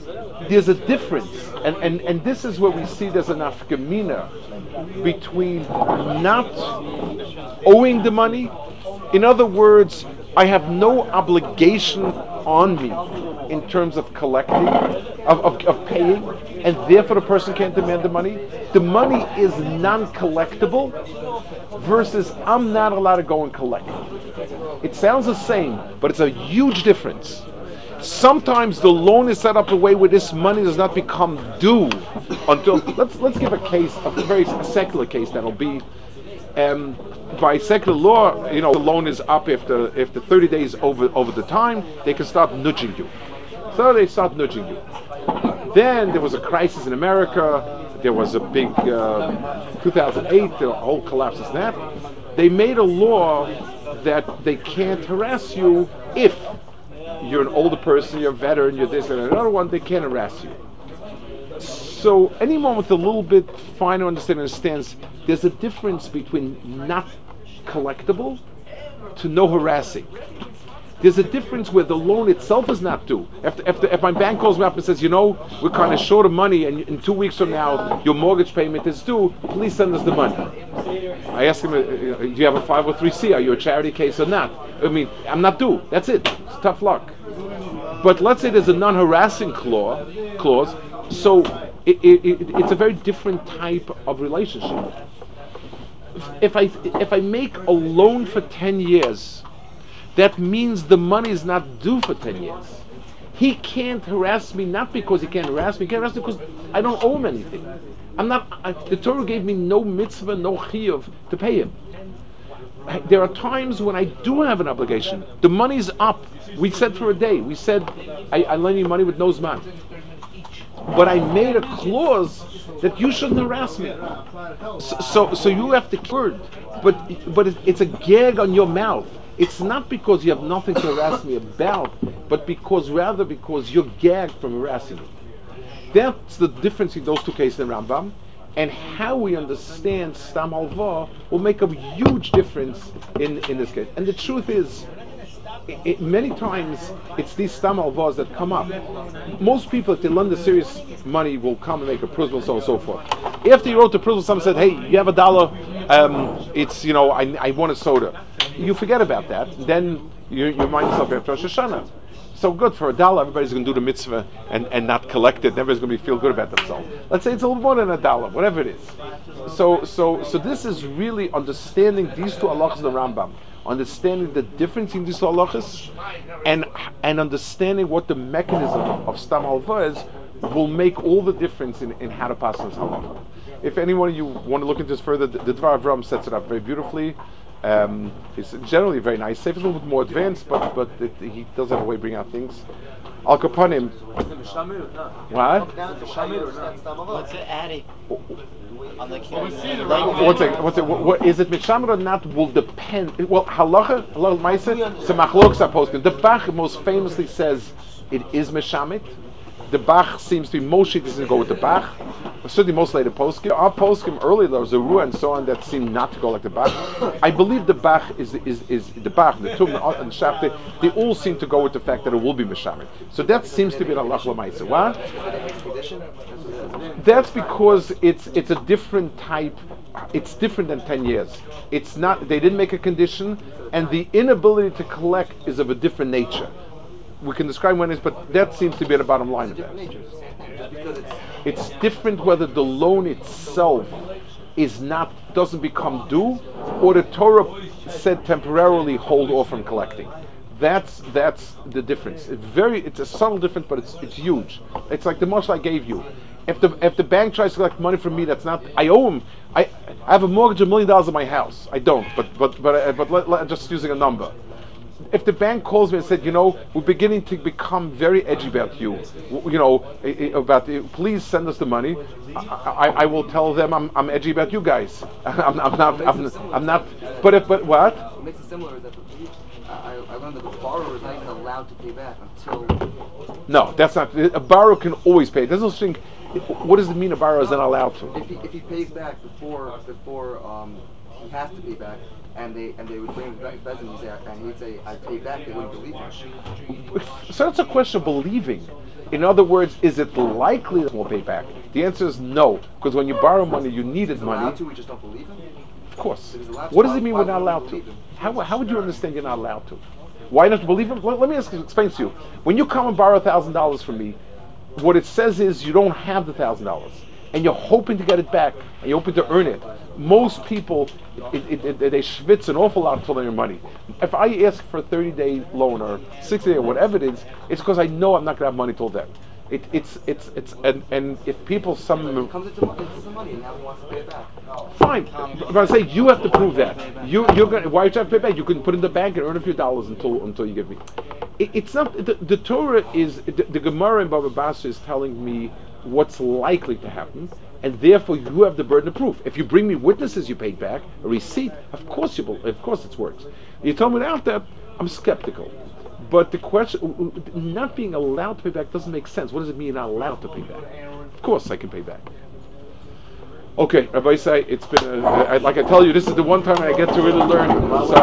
There's a difference, and, and, and this is where we see there's an afkamina between not owing the money. In other words, I have no obligation on me in terms of collecting, of, of, of paying, and therefore the person can't demand the money. The money is non collectible versus I'm not allowed to go and collect. It sounds the same, but it's a huge difference. Sometimes the loan is set up a way where this money does not become due until let's let's give a case, a very secular case that'll be um, by secular law, you know, the loan is up if the if the 30 days over over the time, they can start nudging you. So they start nudging you. Then there was a crisis in America. There was a big uh, 2008, the whole collapse is that. They made a law that they can't harass you if you're an older person, you're a veteran, you're this and another one, they can't harass you. So anyone with a little bit finer understanding understands there's a difference between not collectible to no harassing. There's a difference where the loan itself is not due. If, if, if my bank calls me up and says, you know, we're kind of short of money and in two weeks from now your mortgage payment is due, please send us the money. I ask him, uh, uh, do you have a 503c? Are you a charity case or not? I mean, I'm not due. That's it. It's tough luck. But let's say there's a non-harassing clause, clause so it, it, it, it's a very different type of relationship. If I if I make a loan for ten years, that means the money is not due for ten years. He can't harass me not because he can't harass me. He can't harass me because I don't owe him anything. I'm not. I, the Torah gave me no mitzvah, no chiyuv to pay him. There are times when I do have an obligation. The money's up. We said for a day. We said I, I lend you money with no zman. But I made a clause that you shouldn't harass me. So, so, so you have to word, but but it, it's a gag on your mouth. It's not because you have nothing to harass me about, but because rather because you're gagged from harassing me. That's the difference in those two cases in Rambam, and how we understand Stam Halva will make a huge difference in, in this case. And the truth is, it, it- many times it's these Stam Halvas that come up. Most people, if they lend the serious money, will come and make a prusbel, so on and so forth. After you wrote the prusbel, someone said, "Hey, you have a dollar? Um, it's you know, I, I want a soda." You forget about that. Then you, you remind yourself after Rosh Hashanah. So good for a dollar, everybody's going to do the mitzvah and, and not collect it. Everybody's going to feel good about themselves. Let's say it's a little more than a dollar, whatever it is. So so so this is really understanding these two halachas of the Rambam, understanding the difference in these halachas, and and understanding what the mechanism of stam halva is will make all the difference in, in how to pass this halacha. If anyone you want to look into this further, the, the Dvar Avram sets it up very beautifully. Um, it's generally very nice. Sefer is a little bit more advanced, but but it, he does have a way of bringing out things. Al Kapanim, Is it Mishamir what? Down to Shamir, that's the Amavah. What's it adding? On the Well, we see the like, rabbi- What's it? What's it? What, what, is it mishamer or not? Will depend. Well, halacha, halacha ma'ase, so machlok poskim. The Bach most famously says it is mishamit. The Bach seems to be Moshe doesn't go with the Bach. Certainly, most later poskim. Our poskim earlier there was a Ruah and so on that seem not to go like the Bach. I believe the Bach is is is the Bach, the Tum and Shabtai. They all seem to go with the fact that it will be mishamit. So that seems to be an halacha ma'ase. What? That's because it's it's a different type. It's different than ten years. It's not. They didn't make a condition, and the inability to collect is of a different nature. We can describe when it is, but that seems to be the bottom line of that. It's different whether the loan itself is not doesn't become due, or the Torah said temporarily hold off from collecting. That's that's the difference. It's very it's a subtle difference, but it's it's huge. It's like the much I gave you. If the if the bank tries to collect money from me, that's not I owe him. I I have a mortgage of a million dollars on my house. I don't, but but but but let, let, just using a number if the bank calls me and said, you know, we're beginning to become very edgy about you, you know, about the, please send us the money, I, I, I will tell them I'm, I'm edgy about you guys. <laughs> I'm, I'm not, I'm, I'm not. But if, but what? What makes it similar is that I, I learned that the borrower is not even allowed to pay back until No, that's not. A borrower can always pay. There's no thing. What does it mean a borrower is not allowed to? if he, if he pays back before before um, he has to pay back, and they and they would bring back to he'd say, and he'd say, I paid back. They wouldn't believe him. So that's a question of believing. In other words, is it likely that we'll pay back? The answer is no, because when you borrow money, you needed money. to. We just don't believe him. Of course. If he's allowed to, What does it mean we're not allowed to? How, how would you understand you're not allowed to? Why not believe him? Let, let me ask, explain to you. When you come and borrow thousand dollars from me, what it says is you don't have the thousand dollars, and you're hoping to get it back, and you're hoping to earn it. Most people, it, it, it, they schwitz an awful lot until their money. If I ask for a 30-day loan or 60 day or whatever it is, it's because I know I'm not going to have money till then. It, it's it's it's and, and if people some comes into, into some money and now wants to pay it back. Fine, but I say you have to prove that. You you're going. to Why you have to pay back? You can put it in the bank and earn a few dollars until until you give me. It, it's not the, the Torah is the, the Gemara in Baba Basra is telling me what's likely to happen, and therefore you have the burden of proof. If you bring me witnesses, you paid back a receipt. Of course you. will- Of course it works. You told me without that, I'm skeptical. But the question, not being allowed to pay back doesn't make sense. What does it mean not allowed to pay back? Of course I can pay back. Okay, Rabbi say it's been like I tell you, this is the one time I get to really learn. So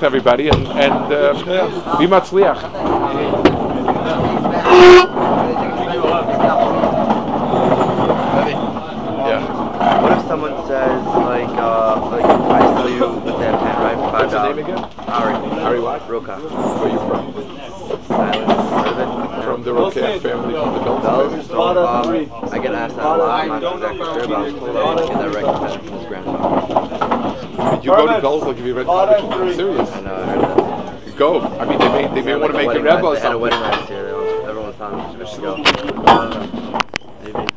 to everybody and and uh, be matzliach. Yeah. What if someone says like uh like I sell you with that pen right for five What's your name again? Ari. Ari what? Roca. Where are you from? Island. From the Roque family, from the Bells. Bells. So, um, I get asked that a lot. I'm not exactly sure, but I was told I was get that recognition from his grandfather. You go to Bells like if you read college. I'm serious. I know. I heard that. Go. I mean, they may they may Had, want to make a a wedding rebel or last- They had a wedding something. last year. They all- Everyone thought we should go. <laughs> Maybe.